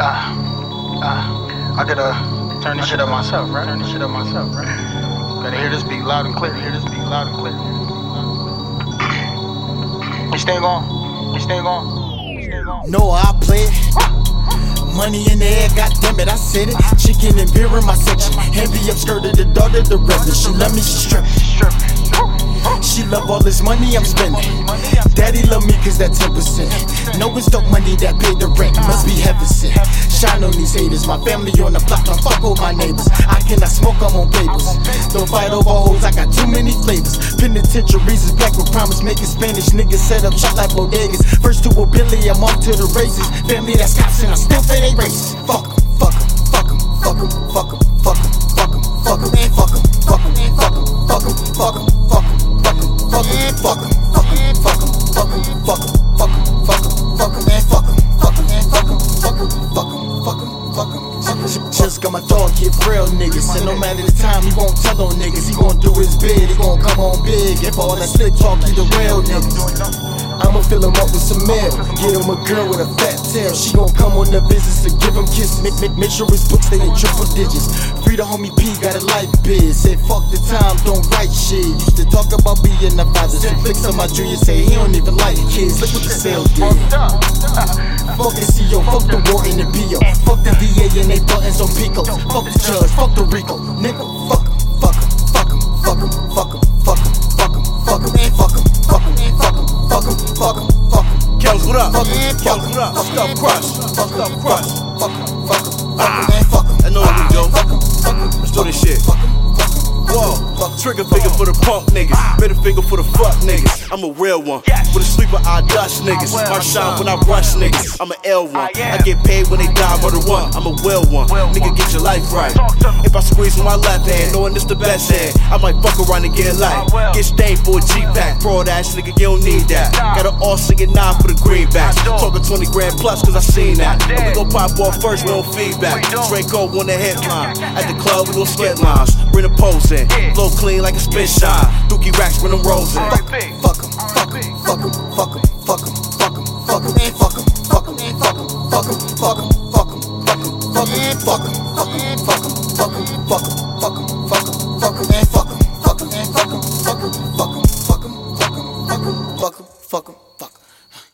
Ah, ah, I gotta turn this shit up myself, right? Turn this shit up myself, right? Gotta hear this beat loud and clear. Hear this beat loud and clear. You staying on? You staying on? You staying on? No, I play it. Money in the air, goddamn it, I said it. Chicken and beer in my section. Heavy upskirted the daughter, the reverend. She love me, she strip. Love all this money I'm spending. Daddy love me cause that 10%. No, it's dope money that paid the rent. Must be heaven sent. Shine on these haters. My family on the block, don't fuck with my neighbors. I cannot smoke, I'm on papers. Don't fight over hoes, I got too many flavors. Penitentiaries is black with promise, making Spanish niggas set up shop like bodegas. First to a Billy, I'm off to the races. Family that's cops and I still say they 'em, fuck 'em, Just got my dog hit real niggas, and no matter the time, he won't tell on niggas. He gon' do his bid, he gon' come on big. If all that slick talk, he the real niggas. I'ma fill him up with some mail. Get him a girl with a fat tail. She gon' come on the visits to give him kisses. Make, make, make sure his books stay in triple digits. Free the homie P, got a life biz. Said fuck the time, don't write shit. Used to talk about being a father. Flicks on my junior, say he don't even like kids. Look what the sale did. Fuck the CEO, fuck the war in the PO. Fuck the VA and they buttons on Pico. Fuck the judge, fuck the Rico. Nigga, fuck Fuck em, fuck em, fuck em. Kels, what up? Fuck em, Kels, what up? Fucked up crush, fucked up crush. Fuck em, fuck em, fuck em. Ah, fuck em. I know what we do. Fuck em, fuck em. Let's do this shit. Fuck em, fuck em. Whoa fuck trigger finger for the punk niggas, middle finger for the fuck niggas. I'm a real one. With a sleeper, I dust niggas. I shine when I rush niggas. I'm an L one. I get paid when they die, murder one. I'm a well one. Nigga, get your life right. If I squeeze with my left hand, knowing it's the best hand, I might fuck around and get life. Get stained for a G pack. Fraud ass nigga, you don't need that. Got an all singing nine for the greenbacks. Talking 20 grand plus, cause I seen that. And we gon' pop off first, we don't feedback. Draco on the headline. At the club, we gon' skip lines. Bring the pose in. Clean like a spit shine. Dookie racks when them rolls in. Fuck him, fuck him, fuck him, fuck him, fuck him, fuck him, fuck him, fuck him, man, fuck him, fuck him, fuck him, fuck him, fuck him, fuck him, fuck him, fuck him, fuck him,